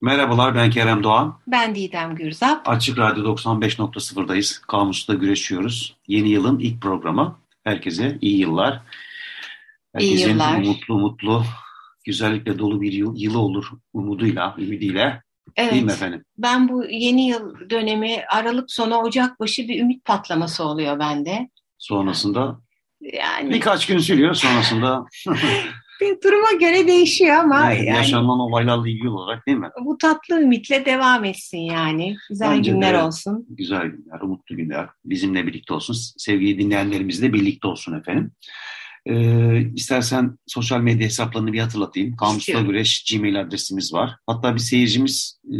Merhabalar ben Kerem Doğan. Ben Didem Gürzap. Açık Radyo 95.0'dayız. Kamus'ta güreşiyoruz. Yeni yılın ilk programı. Herkese iyi yıllar. Herkesin iyi yıllar. mutlu mutlu, güzellikle dolu bir yıl, yılı olur umuduyla, ümidiyle. Evet. Değil mi efendim? Ben bu yeni yıl dönemi Aralık sonu Ocak başı bir ümit patlaması oluyor bende. Sonrasında yani birkaç gün sürüyor sonrasında duruma göre değişiyor ama evet, yani, yaşanan olaylarla ilgili olarak değil mi? Bu tatlı ümitle devam etsin yani. Güzel Bence günler de, olsun. Güzel günler, umutlu günler. Bizimle birlikte olsun. Sevgili dinleyenlerimizle birlikte olsun efendim. Ee, istersen sosyal medya hesaplarını bir hatırlatayım. Kamusla Güreş Gmail adresimiz var. Hatta bir seyircimiz e,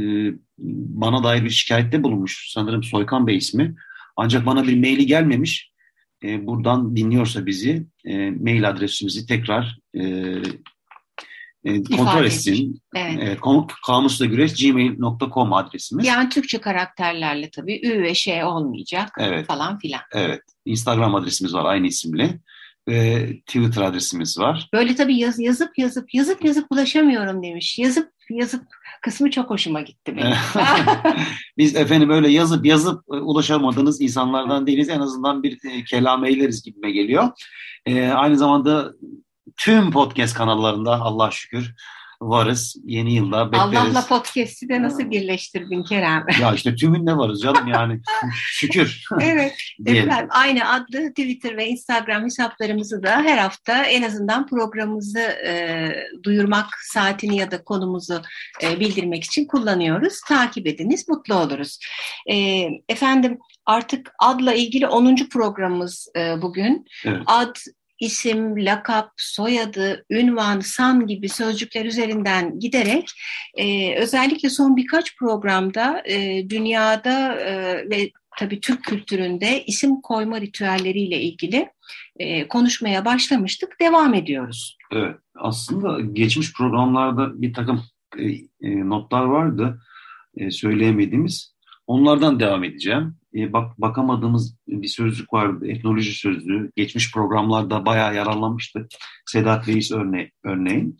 bana dair bir şikayette bulunmuş. Sanırım Soykan Bey ismi. Ancak bana bir maili gelmemiş e, buradan dinliyorsa bizi e, mail adresimizi tekrar e, e, kontrol etsin. Evet. evet kamusla güreş gmail.com adresimiz. Yani Türkçe karakterlerle tabii ü ve şey olmayacak evet. falan filan. Evet. Instagram adresimiz var aynı isimli. Twitter adresimiz var. Böyle tabii yaz, yazıp yazıp yazıp yazıp ulaşamıyorum demiş. Yazıp yazıp kısmı çok hoşuma gitti benim. Biz efendim öyle yazıp yazıp e, ulaşamadığınız insanlardan değiliz. En azından bir e, kelam eyleriz gibime geliyor. Ee, aynı zamanda tüm podcast kanallarında Allah şükür varız. Yeni yılda bekleriz. Allah'la podcast'i de nasıl birleştirdin Kerem? ya işte tümünde varız canım yani. Şükür. evet. Efendim, aynı adlı Twitter ve Instagram hesaplarımızı da her hafta en azından programımızı e, duyurmak saatini ya da konumuzu e, bildirmek için kullanıyoruz. Takip ediniz, mutlu oluruz. E, efendim artık adla ilgili 10. programımız e, bugün. Evet. Ad isim, lakap, soyadı, ünvan, san gibi sözcükler üzerinden giderek e, özellikle son birkaç programda e, dünyada e, ve tabii Türk kültüründe isim koyma ritüelleriyle ilgili e, konuşmaya başlamıştık. Devam ediyoruz. Evet, aslında geçmiş programlarda bir takım e, e, notlar vardı e, söyleyemediğimiz. Onlardan devam edeceğim e, bak, bakamadığımız bir sözcük vardı. Etnoloji sözlüğü. Geçmiş programlarda bayağı yararlanmıştı. Sedat Reis örne örneğin.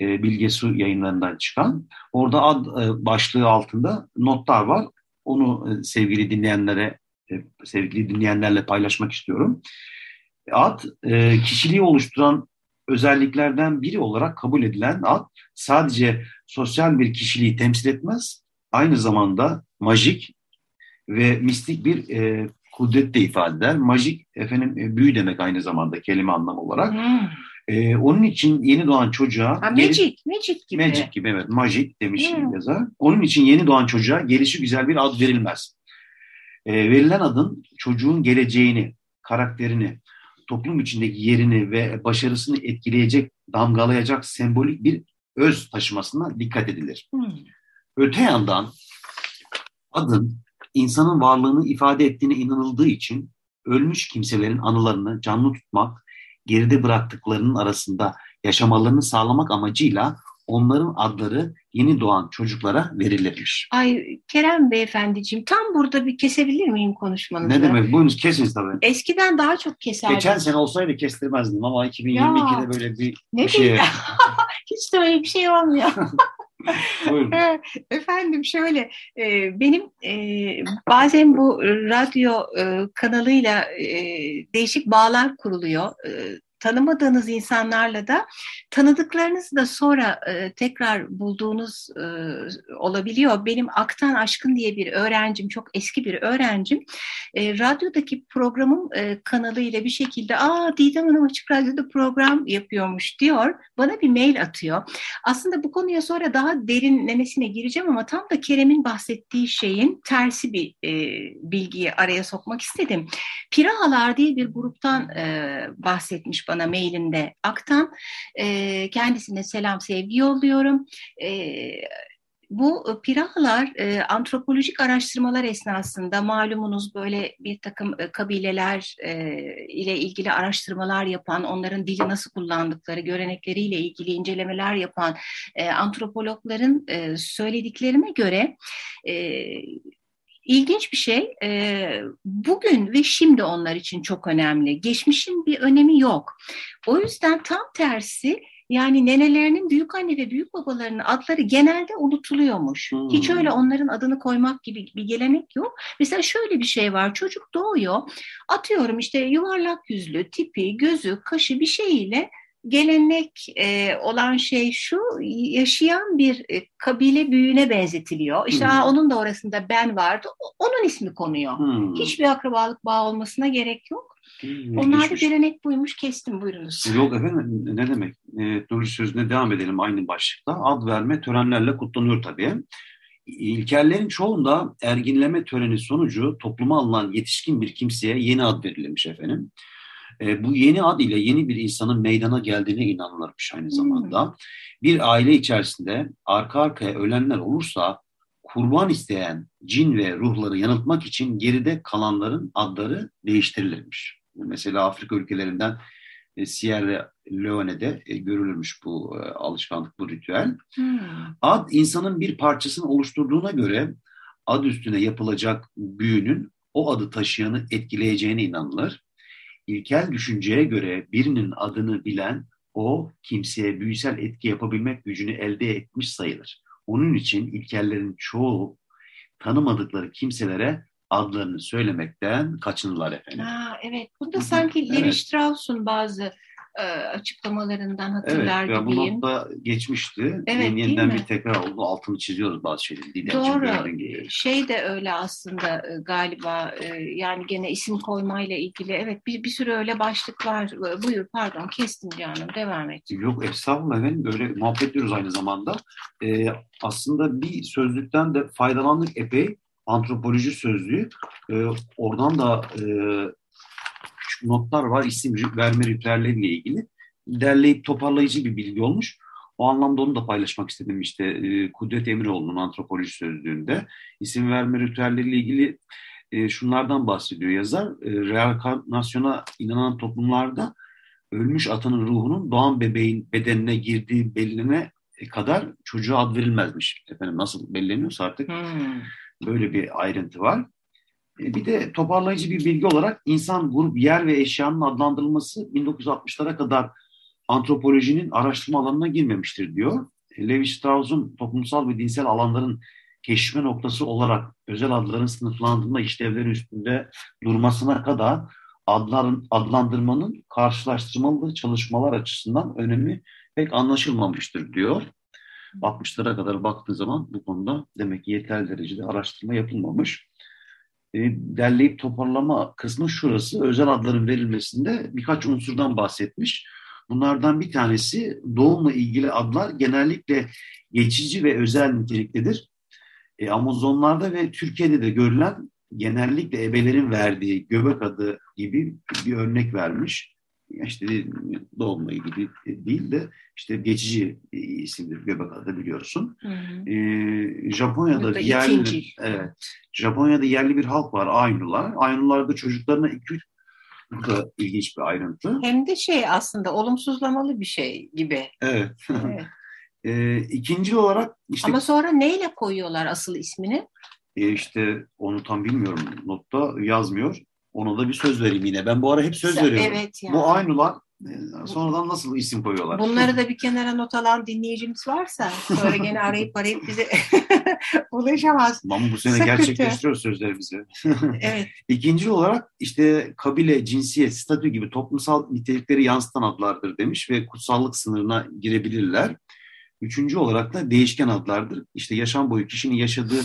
E, Bilge Su yayınlarından çıkan. Orada ad e, başlığı altında notlar var. Onu e, sevgili dinleyenlere e, sevgili dinleyenlerle paylaşmak istiyorum. Ad e, kişiliği oluşturan özelliklerden biri olarak kabul edilen ad sadece sosyal bir kişiliği temsil etmez. Aynı zamanda majik, ve mistik bir e, kudret de ifade eder. Majik efendim e, büyü demek aynı zamanda kelime anlamı olarak. Hmm. E, onun için yeni doğan çocuğa... Ha, magic, magic gibi. Magic gibi evet, magic demiş hmm. yazar. Onun için yeni doğan çocuğa gelişi güzel bir ad verilmez. E, verilen adın çocuğun geleceğini, karakterini, toplum içindeki yerini ve başarısını etkileyecek, damgalayacak sembolik bir öz taşımasına dikkat edilir. Hmm. Öte yandan adın insanın varlığını ifade ettiğine inanıldığı için ölmüş kimselerin anılarını canlı tutmak, geride bıraktıklarının arasında yaşamalarını sağlamak amacıyla onların adları yeni doğan çocuklara verilirmiş. Ay Kerem Beyefendiciğim tam burada bir kesebilir miyim konuşmanızı? Ne demek? Buyurunuz kesiniz tabii. Eskiden daha çok keserdim. Geçen sene olsaydı kestirmezdim ama 2022'de ya, böyle bir, ne bir şey. Hiç de öyle bir şey olmuyor. Efendim şöyle e, benim e, bazen bu radyo e, kanalıyla değişik bağlar kuruluyor. Tanımadığınız insanlarla da tanıdıklarınızı da sonra e, tekrar bulduğunuz e, olabiliyor. Benim Aktan Aşkın diye bir öğrencim, çok eski bir öğrencim, e, radyodaki programım e, kanalıyla bir şekilde ''Aa Didem Hanım Açık Radyo'da program yapıyormuş.'' diyor. Bana bir mail atıyor. Aslında bu konuya sonra daha derinlemesine gireceğim ama tam da Kerem'in bahsettiği şeyin tersi bir e, bilgiyi araya sokmak istedim. Pirahalar diye bir gruptan e, bahsetmiş bana mailinde Aktan. E, kendisine selam sevgi yolluyorum. E, bu pirahalar e, antropolojik araştırmalar esnasında malumunuz böyle bir takım kabileler ile ilgili araştırmalar yapan, onların dili nasıl kullandıkları, görenekleriyle ilgili incelemeler yapan antropologların söylediklerine göre İlginç bir şey, e, bugün ve şimdi onlar için çok önemli. Geçmişin bir önemi yok. O yüzden tam tersi yani nenelerinin büyük anne ve büyük babalarının adları genelde unutuluyormuş. Hmm. Hiç öyle onların adını koymak gibi bir gelenek yok. Mesela şöyle bir şey var. Çocuk doğuyor. Atıyorum işte yuvarlak yüzlü, tipi, gözü, kaşı bir şeyiyle gelenek e, olan şey şu yaşayan bir e, kabile büyüğüne benzetiliyor. İşte hmm. Aa, onun da orasında ben vardı. Onun ismi konuyor. Hmm. Hiçbir akrabalık bağı olmasına gerek yok. Hmm, Onlar da gelenek buymuş kestim buyurunuz. Yok efendim ne demek? E, Nuri sözüne devam edelim aynı başlıkta. Ad verme törenlerle kutlanıyor tabii. İlkellerin çoğunda erginleme töreni sonucu topluma alınan yetişkin bir kimseye yeni ad verilmiş efendim. E, bu yeni ad ile yeni bir insanın meydana geldiğine inanılırmış aynı zamanda. Hmm. Bir aile içerisinde arka arkaya ölenler olursa kurban isteyen cin ve ruhları yanıltmak için geride kalanların adları değiştirilirmiş. Mesela Afrika ülkelerinden e, Sierra Leone'de e, görülürmüş bu e, alışkanlık, bu ritüel. Hmm. Ad insanın bir parçasını oluşturduğuna göre ad üstüne yapılacak büyünün o adı taşıyanı etkileyeceğine inanılır. İlkel düşünceye göre birinin adını bilen o kimseye büyüsel etki yapabilmek gücünü elde etmiş sayılır. Onun için ilkellerin çoğu tanımadıkları kimselere adlarını söylemekten kaçınırlar efendim. Ha, evet. Bunda sanki Levi evet. Strauss'un bazı e, açıklamalarından hatırlar evet, gibiyim. Evet, bu notta geçmişti. Evet, Yeni, yeniden bir tekrar oldu. Altını çiziyoruz bazı şeyleri. Doğru. Şey de öyle aslında e, galiba e, yani gene isim koymayla ilgili. Evet bir, bir sürü öyle başlık var. Buyur pardon kestim canım devam et. Yok estağfurullah efendim böyle muhabbet ediyoruz aynı zamanda. Ee, aslında bir sözlükten de faydalandık epey antropoloji sözlüğü. E, oradan da e, notlar var isim verme ritüelleriyle ilgili. Derleyip toparlayıcı bir bilgi olmuş. O anlamda onu da paylaşmak istedim işte e, Kudret Emiroğlu'nun antropoloji sözlüğünde. isim verme ritüelleriyle ilgili e, şunlardan bahsediyor yazar. E, reenkarnasyona inanan toplumlarda ölmüş atanın ruhunun doğan bebeğin bedenine girdiği belirlene kadar çocuğa ad verilmezmiş. Efendim nasıl belleniyorsa artık. Hmm. Böyle bir ayrıntı var. Bir de toparlayıcı bir bilgi olarak insan, grup, yer ve eşyanın adlandırılması 1960'lara kadar antropolojinin araştırma alanına girmemiştir diyor. Levi Strauss'un toplumsal ve dinsel alanların keşfe noktası olarak özel adların sınıflandırma işlevleri üstünde durmasına kadar adların adlandırmanın karşılaştırmalı çalışmalar açısından önemi pek anlaşılmamıştır diyor. 60'lara kadar baktığı zaman bu konuda demek ki yeterli derecede araştırma yapılmamış. E, derleyip toparlama kısmı şurası. Özel adların verilmesinde birkaç unsurdan bahsetmiş. Bunlardan bir tanesi doğumla ilgili adlar genellikle geçici ve özel niteliktedir. E, Amazonlarda ve Türkiye'de de görülen genellikle ebelerin verdiği göbek adı gibi bir örnek vermiş işte doğumla ilgili değil de işte geçici isimdir göbek adı biliyorsun. Hı hı. Ee, Japonya'da yerli evet, Japonya'da yerli bir halk var Aynular. Aynular da çocuklarına iki üç bu da ilginç bir ayrıntı. Hem de şey aslında olumsuzlamalı bir şey gibi. Evet. evet. ee, ikinci olarak işte Ama sonra neyle koyuyorlar asıl ismini? E işte onu tam bilmiyorum. Notta yazmıyor. Ona da bir söz vereyim yine. Ben bu ara hep söz veriyorum. Evet yani. Bu aynular Ee, sonradan nasıl isim koyuyorlar? Bunları da bir kenara not alan dinleyicimiz varsa sonra gene arayıp arayıp bize ulaşamaz. Ama bu sene Sakıntı. gerçekleştiriyoruz sözlerimizi. Evet. İkinci olarak işte kabile, cinsiyet, statü gibi toplumsal nitelikleri yansıtan adlardır demiş ve kutsallık sınırına girebilirler. Üçüncü olarak da değişken adlardır. İşte yaşam boyu kişinin yaşadığı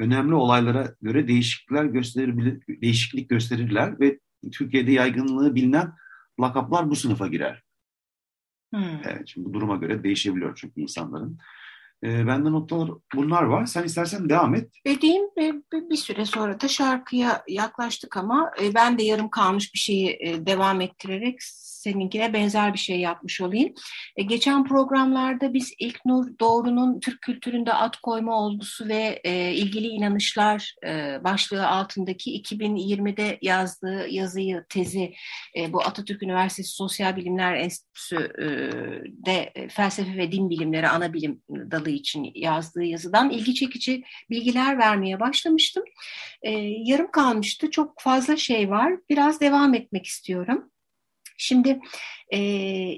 önemli olaylara göre değişiklikler gösterebilir, değişiklik gösterirler ve Türkiye'de yaygınlığı bilinen lakaplar bu sınıfa girer. Hmm. Evet, şimdi bu duruma göre değişebiliyor çünkü insanların. Ee, bende notlar bunlar var. Sen istersen devam et. Dediğim e, bir süre sonra da şarkıya yaklaştık ama e, ben de yarım kalmış bir şeyi e, devam ettirerek seninkine benzer bir şey yapmış olayım. E, Geçen programlarda biz İlknur Doğru'nun Türk kültüründe at koyma olgusu ve e, ilgili inanışlar e, başlığı altındaki 2020'de yazdığı yazıyı, tezi e, bu Atatürk Üniversitesi Sosyal Bilimler Enstitüsü'de e, felsefe ve din bilimleri ana bilim dalı için yazdığı yazıdan ilgi çekici bilgiler vermeye başlamıştım. E, yarım kalmıştı. Çok fazla şey var. Biraz devam etmek istiyorum. Şimdi e,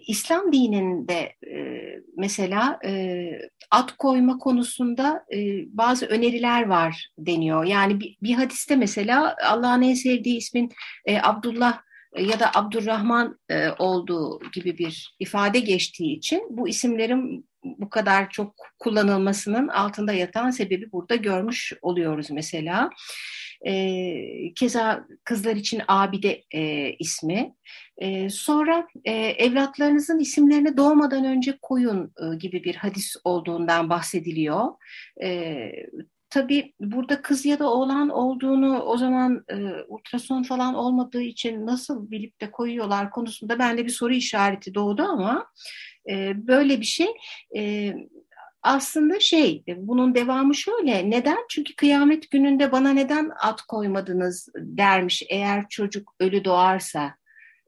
İslam dininde e, mesela e, at koyma konusunda e, bazı öneriler var deniyor. Yani bir, bir hadiste mesela Allah'ın en sevdiği ismin e, Abdullah ya da Abdurrahman e, olduğu gibi bir ifade geçtiği için bu isimlerin bu kadar çok kullanılmasının altında yatan sebebi burada görmüş oluyoruz mesela. E, keza kızlar için Abide e, ismi. E, sonra e, evlatlarınızın isimlerini doğmadan önce koyun e, gibi bir hadis olduğundan bahsediliyor. E, tabii burada kız ya da oğlan olduğunu o zaman e, ultrason falan olmadığı için nasıl bilip de koyuyorlar konusunda bende bir soru işareti doğdu ama e, böyle bir şey e, aslında şey bunun devamı şöyle neden çünkü kıyamet gününde bana neden at koymadınız dermiş eğer çocuk ölü doğarsa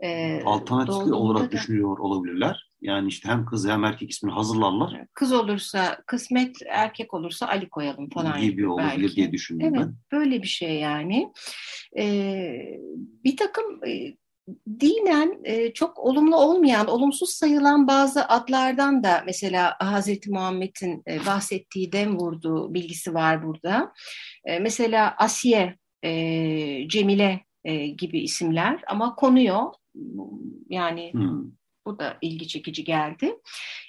e, alternatifli olarak da, düşünüyor olabilirler. Yani işte hem kız hem erkek ismini hazırlarlar. Kız olursa kısmet, erkek olursa Ali koyalım falan. Gibi olabilir belki. diye düşündüm evet, ben. Böyle bir şey yani. Ee, bir takım dinen e, çok olumlu olmayan, olumsuz sayılan bazı adlardan da mesela Hazreti Muhammed'in e, bahsettiği dem vurduğu bilgisi var burada. E, mesela Asiye, e, Cemile e, gibi isimler ama konuyor. Yani hmm. bu da ilgi çekici geldi.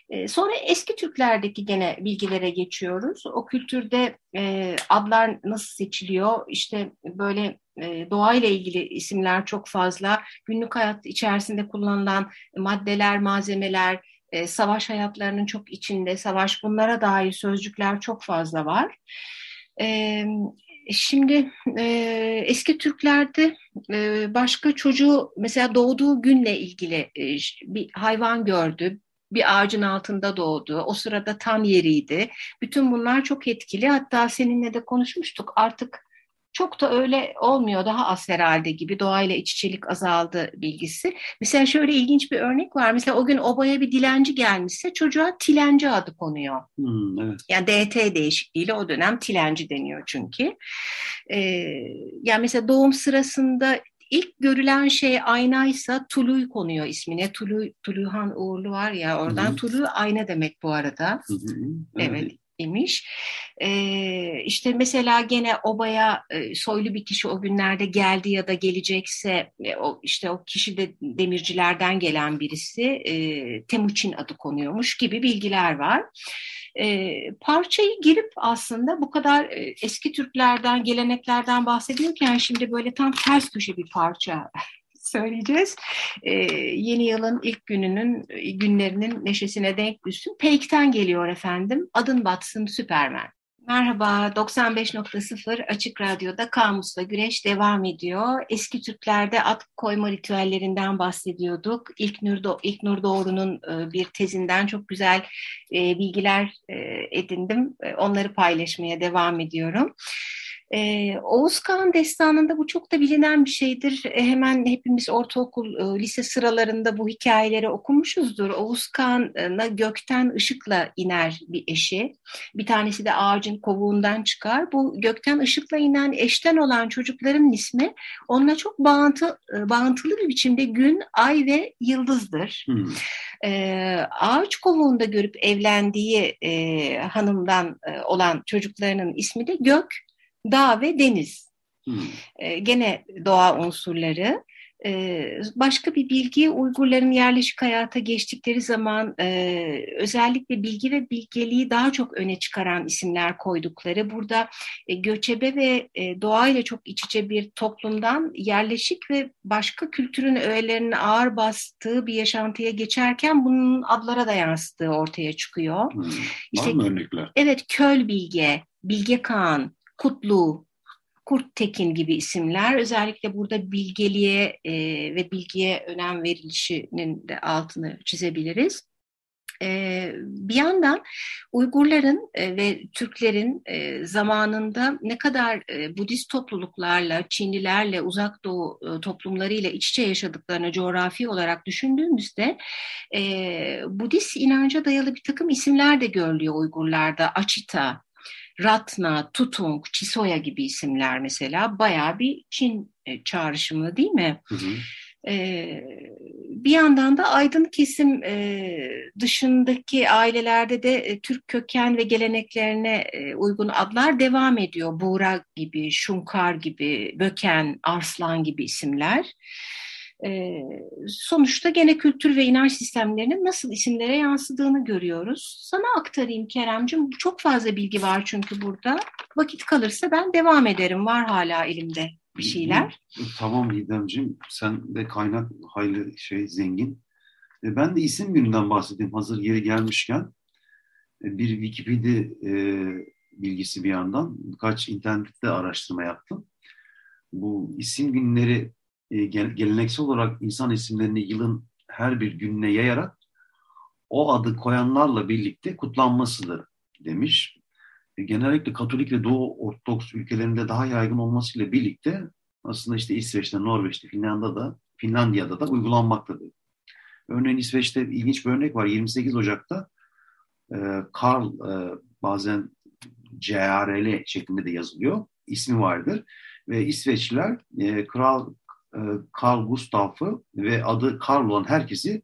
E, sonra eski Türklerdeki gene bilgilere geçiyoruz. O kültürde e, adlar nasıl seçiliyor? İşte böyle e, doğayla ilgili isimler çok fazla. Günlük hayat içerisinde kullanılan maddeler, malzemeler, e, savaş hayatlarının çok içinde, savaş bunlara dair sözcükler çok fazla var. E, şimdi e, eski Türklerde başka çocuğu mesela doğduğu günle ilgili bir hayvan gördü, bir ağacın altında doğdu. O sırada tam yeriydi. Bütün bunlar çok etkili. Hatta seninle de konuşmuştuk. Artık çok da öyle olmuyor. Daha az herhalde gibi doğayla iç içelik azaldı bilgisi. Mesela şöyle ilginç bir örnek var. Mesela o gün obaya bir dilenci gelmişse çocuğa tilenci adı konuyor. Hmm, evet. Yani DT değişikliğiyle o dönem tilenci deniyor çünkü. Ee, yani mesela doğum sırasında ilk görülen şey aynaysa Tuluy konuyor ismine. Tuluy, Tuluyhan Uğurlu var ya oradan. Hı-hı. Tuluy ayna demek bu arada. Hı-hı. Evet. evet imiş. Ee, işte mesela gene obaya e, soylu bir kişi o günlerde geldi ya da gelecekse e, o işte o kişi de demircilerden gelen birisi e, Temuçin adı konuyormuş gibi bilgiler var. E, parçayı girip aslında bu kadar e, eski Türklerden, geleneklerden bahsediyorken şimdi böyle tam ters köşe bir parça söyleyeceğiz. Ee, yeni yılın ilk gününün günlerinin neşesine denk düşsün. Peyk'ten geliyor efendim. Adın batsın Süpermen. Merhaba, 95.0 Açık Radyo'da Kamus'la Güreş devam ediyor. Eski Türklerde at koyma ritüellerinden bahsediyorduk. İlk Nur, Do İlk Nur Doğru'nun e, bir tezinden çok güzel e, bilgiler e, edindim. Onları paylaşmaya devam ediyorum. Ee, Oğuz Kağan destanında bu çok da bilinen bir şeydir. E, hemen hepimiz ortaokul, e, lise sıralarında bu hikayeleri okumuşuzdur. Oğuz Kağan'a gökten ışıkla iner bir eşi. Bir tanesi de ağacın kovuğundan çıkar. Bu gökten ışıkla inen eşten olan çocukların ismi onunla çok bağıntı, e, bağıntılı bir biçimde gün, ay ve yıldızdır. Hmm. Ee, ağaç kovuğunda görüp evlendiği e, hanımdan e, olan çocuklarının ismi de Gök, Dağ ve Deniz. Hmm. E, gene doğa unsurları. E, başka bir bilgi Uygurların yerleşik hayata geçtikleri zaman e, özellikle bilgi ve bilgeliği daha çok öne çıkaran isimler koydukları. Burada e, göçebe ve e, doğayla çok iç içe bir toplumdan yerleşik ve başka kültürün öğelerinin ağır bastığı bir yaşantıya geçerken bunun adlara da yansıdığı ortaya çıkıyor. Hmm. İşte, Var mı örnekler? Evet, Köl Bilge, Bilge Kağan, Kutlu, Kurt Tekin gibi isimler özellikle burada bilgeliğe e, ve bilgiye önem verilişinin de altını çizebiliriz. E, bir yandan Uygurların e, ve Türklerin e, zamanında ne kadar e, Budist topluluklarla, Çinlilerle, Uzak Doğu e, toplumlarıyla iç içe yaşadıklarını coğrafi olarak düşündüğümüzde e, Budist inanca dayalı bir takım isimler de görülüyor Uygurlarda. Açita, Ratna, Tutung, Chisoya gibi isimler mesela bayağı bir Çin e, çağrışımı değil mi? Hı hı. Ee, bir yandan da aydın kesim e, dışındaki ailelerde de e, Türk köken ve geleneklerine e, uygun adlar devam ediyor. Buğra gibi, Şunkar gibi, Böken, Arslan gibi isimler. E, sonuçta gene kültür ve inanç sistemlerinin nasıl isimlere yansıdığını görüyoruz. Sana aktarayım Keremcim. Çok fazla bilgi var çünkü burada. Vakit kalırsa ben devam ederim. Var hala elimde bir şeyler. Tamam İdemciğim. Sen de kaynak hayli şey zengin. E, ben de isim gününden bahsedeyim hazır yeri gelmişken. E, bir Wikipedia e, bilgisi bir yandan. Birkaç internette araştırma yaptım. Bu isim günleri e, geleneksel olarak insan isimlerini yılın her bir gününe yayarak o adı koyanlarla birlikte kutlanmasıdır demiş. E, genellikle Katolik ve Doğu Ortodoks ülkelerinde daha yaygın olmasıyla birlikte aslında işte İsveç'te, Norveç'te, Finlandiya'da, Finlandiya'da da uygulanmaktadır. Örneğin İsveç'te ilginç bir örnek var. 28 Ocak'ta e, Karl e, bazen CRL şeklinde de yazılıyor. İsmi vardır. Ve İsveçliler e, Kral e, Carl Gustav'ı ve adı Karl olan herkesi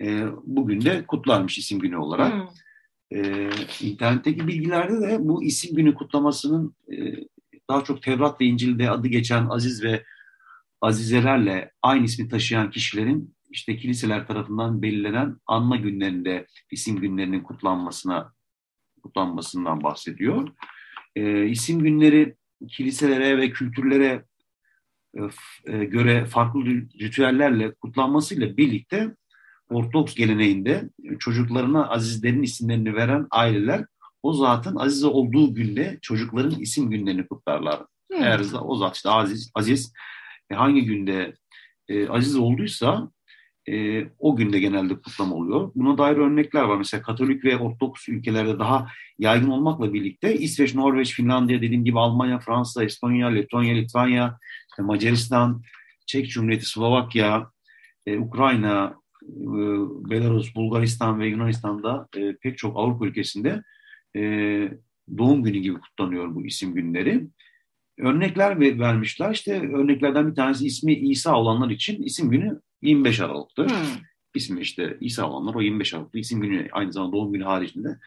e, bugün de kutlarmış isim günü olarak. Hmm. E, internetteki bilgilerde de bu isim günü kutlamasının e, daha çok Tevrat ve İncil'de adı geçen Aziz ve Azizelerle aynı ismi taşıyan kişilerin işte kiliseler tarafından belirlenen anma günlerinde isim günlerinin kutlanmasına kutlanmasından bahsediyor. E, isim günleri kiliselere ve kültürlere göre farklı ritüellerle kutlanmasıyla birlikte Ortodoks geleneğinde çocuklarına azizlerin isimlerini veren aileler o zatın aziz olduğu günde çocukların isim günlerini kutlarlar. Hmm. Eğer o zat işte aziz, aziz e, hangi günde e, aziz olduysa e, o günde genelde kutlama oluyor. Buna dair örnekler var. Mesela Katolik ve Ortodoks ülkelerde daha yaygın olmakla birlikte İsveç, Norveç, Finlandiya dediğim gibi Almanya, Fransa, Estonya, Letonya, Litvanya, Macaristan, Çek Cumhuriyeti, Slovakya, e, Ukrayna, e, Belarus, Bulgaristan ve Yunanistan'da e, pek çok Avrupa ülkesinde e, doğum günü gibi kutlanıyor bu isim günleri. Örnekler vermişler. İşte örneklerden bir tanesi ismi İsa olanlar için isim günü 25 Aralık'tır. Hmm. İsmi işte İsa olanlar o 25 Aralık'ta isim günü aynı zamanda doğum günü haricinde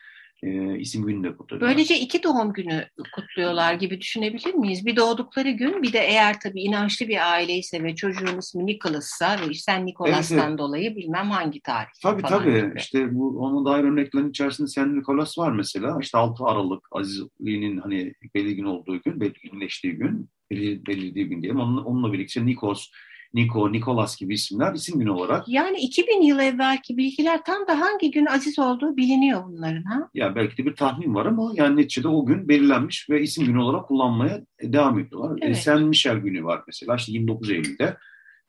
e, isim günü de kutluyorlar. Böylece iki doğum günü kutluyorlar gibi düşünebilir miyiz? Bir doğdukları gün bir de eğer tabii inançlı bir aileyse ve çocuğun ismi Nicholas'sa ve sen Nicholas'tan evet, evet. dolayı bilmem hangi tarih. Tabii tabii. Gibi. İşte bu onun dair örneklerin içerisinde sen Nicholas var mesela. İşte 6 Aralık Azizliğinin hani belirgin olduğu gün, belirginleştiği gün, belirlediği gün diyelim. Onunla, onunla birlikte Nikos, Niko, Nikolas gibi isimler isim günü olarak. Yani 2000 yıl evvelki bilgiler tam da hangi gün aziz olduğu biliniyor bunların ha? Ya belki de bir tahmin var ama yani neticede o gün belirlenmiş ve isim günü olarak kullanmaya devam ediyorlar. E, evet. E, Sen Michel günü var mesela işte 29 Eylül'de.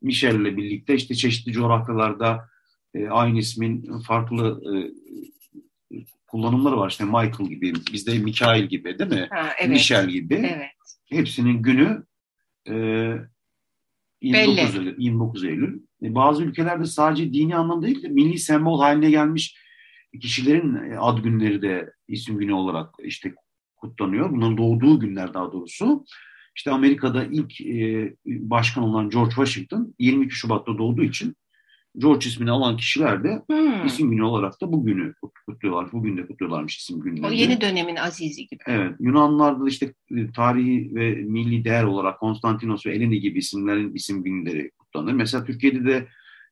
Michel ile birlikte işte çeşitli coğrafyalarda e, aynı ismin farklı e, kullanımları var. İşte Michael gibi, bizde Mikail gibi değil mi? Ha, evet. Michel gibi. Evet. hepsinin günü e, 29 Eylül. 29 Eylül. E, bazı ülkelerde sadece dini anlamda değil de milli sembol haline gelmiş kişilerin e, ad günleri de isim günü olarak işte kutlanıyor. Bunların doğduğu günler daha doğrusu. İşte Amerika'da ilk e, başkan olan George Washington 22 Şubat'ta doğduğu için George ismini alan kişiler de hmm. isim günü olarak da bugünü kutluyorlar. Bugün de kutluyorlarmış isim günlerini. O yeni dönemin azizi gibi. Evet. Yunanlarda işte e, tarihi ve milli değer olarak Konstantinos ve Eleni gibi isimlerin isim günleri kutlanır. Mesela Türkiye'de de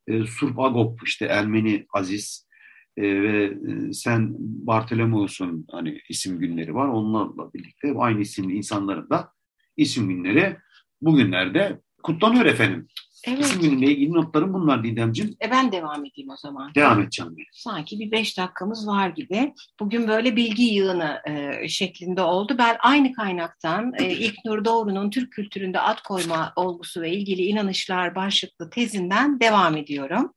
e, Surp Agop işte Ermeni Aziz e, ve e, sen Bartolomeos'un hani isim günleri var. Onlarla birlikte aynı isimli insanların da isim günleri bugünlerde kutlanıyor efendim. Evet. İsim günüyle ilgili notlarım bunlar Didemciğim. E ben devam edeyim o zaman. Devam et canım. Sanki bir beş dakikamız var gibi. Bugün böyle bilgi yığını e, şeklinde oldu. Ben aynı kaynaktan e, İlknur Doğru'nun Türk kültüründe at koyma olgusu ve ilgili inanışlar başlıklı tezinden devam ediyorum.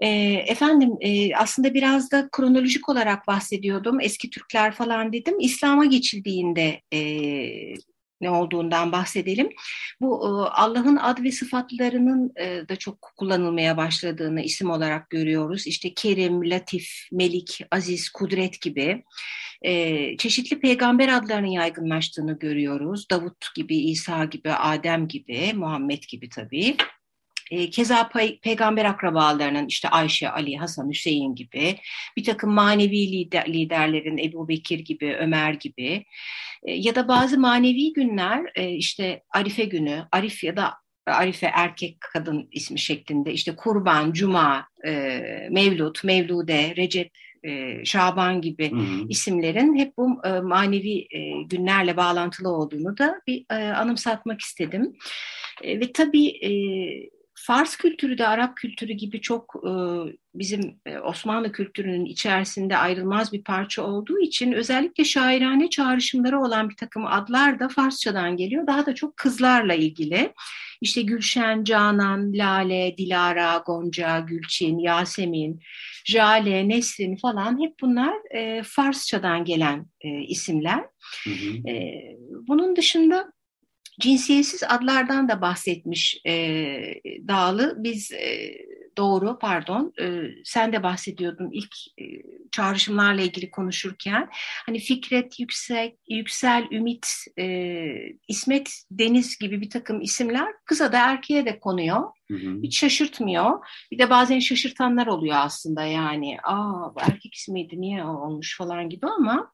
E, efendim e, aslında biraz da kronolojik olarak bahsediyordum. Eski Türkler falan dedim. İslam'a geçildiğinde e, ne olduğundan bahsedelim. Bu e, Allah'ın ad ve sıfatlarının e, da çok kullanılmaya başladığını isim olarak görüyoruz. İşte Kerim, Latif, Melik, Aziz, Kudret gibi e, çeşitli peygamber adlarının yaygınlaştığını görüyoruz. Davut gibi, İsa gibi, Adem gibi, Muhammed gibi tabii. E, keza pey peygamber akrabalarının işte Ayşe, Ali, Hasan, Hüseyin gibi bir takım manevi lider, liderlerin Ebu Bekir gibi, Ömer gibi e, ya da bazı manevi günler e, işte Arife günü, Arif ya da Arife erkek kadın ismi şeklinde işte Kurban, Cuma, e, Mevlut, Mevlude, Recep, e, Şaban gibi hı hı. isimlerin hep bu e, manevi e, günlerle bağlantılı olduğunu da bir e, anımsatmak istedim. E, ve tabii e, Fars kültürü de Arap kültürü gibi çok e, bizim e, Osmanlı kültürünün içerisinde ayrılmaz bir parça olduğu için özellikle şairane çağrışımları olan bir takım adlar da Farsçadan geliyor. Daha da çok kızlarla ilgili. İşte Gülşen, Canan, Lale, Dilara, Gonca, Gülçin, Yasemin, Jale, Nesrin falan hep bunlar e, Farsçadan gelen e, isimler. Hı hı. E, bunun dışında cinsiyetsiz adlardan da bahsetmiş e, Dağlı. Biz e, doğru pardon e, sen de bahsediyordun ilk e, çağrışımlarla ilgili konuşurken. Hani Fikret, Yüksek, Yüksel, Ümit, e, İsmet, Deniz gibi bir takım isimler kıza da erkeğe de konuyor. Hı hı. Hiç şaşırtmıyor. Bir de bazen şaşırtanlar oluyor aslında yani. Aa bu erkek ismiydi niye olmuş falan gibi ama...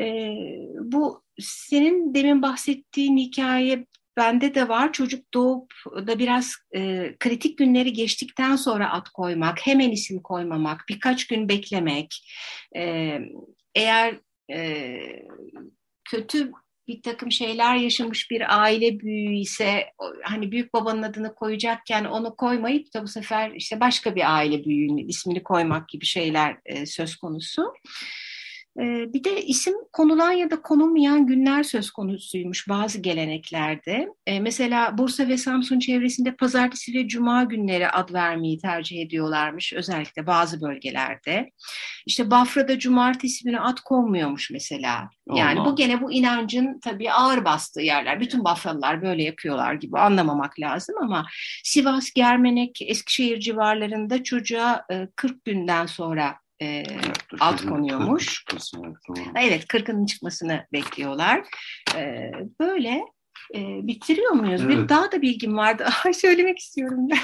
E, bu senin demin bahsettiğin hikaye bende de var. Çocuk doğup da biraz e, kritik günleri geçtikten sonra at koymak, hemen isim koymamak, birkaç gün beklemek. E, eğer e, kötü bir takım şeyler yaşamış bir aile büyüğü ise hani büyük babanın adını koyacakken onu koymayıp da bu sefer işte başka bir aile büyüğünün ismini koymak gibi şeyler e, söz konusu. Ee, bir de isim konulan ya da konulmayan günler söz konusuymuş bazı geleneklerde. Ee, mesela Bursa ve Samsun çevresinde pazartesi ve cuma günleri ad vermeyi tercih ediyorlarmış özellikle bazı bölgelerde. İşte Bafra'da cumartesi günü ad konmuyormuş mesela. Yani Allah. bu gene bu inancın tabii ağır bastığı yerler. Bütün Bafralılar böyle yapıyorlar gibi anlamamak lazım ama Sivas, Germenek, Eskişehir civarlarında çocuğa 40 e, günden sonra e, alt konuyormuş. Evet, kırkının çıkmasını bekliyorlar. E, böyle e, bitiriyor muyuz? Evet. Bir daha da bilgim vardı. Ay söylemek istiyorum ben.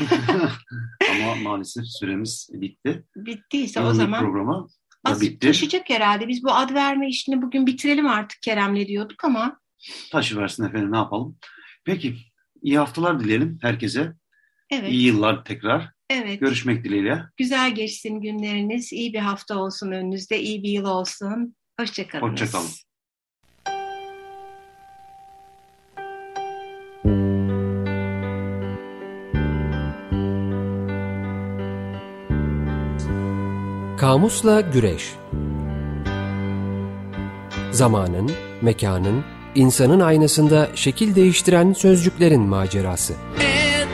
Ama maalesef süremiz bitti. Bittiyse o zaman programa az bitti. taşıyacak herhalde. Biz bu ad verme işini bugün bitirelim artık Kerem'le diyorduk ama. Taşı versin efendim ne yapalım. Peki iyi haftalar dileyelim herkese. Evet. İyi yıllar tekrar. Evet. Görüşmek dileğiyle. Güzel geçsin günleriniz. İyi bir hafta olsun önünüzde. iyi bir yıl olsun. Hoşçakalın. Hoşçakalın. Kamusla Güreş Zamanın, mekanın, insanın aynasında şekil değiştiren sözcüklerin macerası.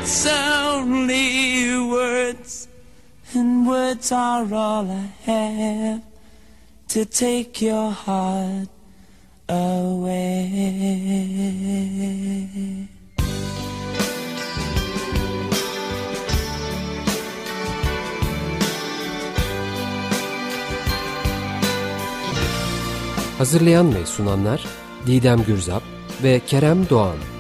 It's only words, and words are all I have to take your heart away. Hazırlayan ve sunanlar Didem Gürzap ve Kerem Doğan.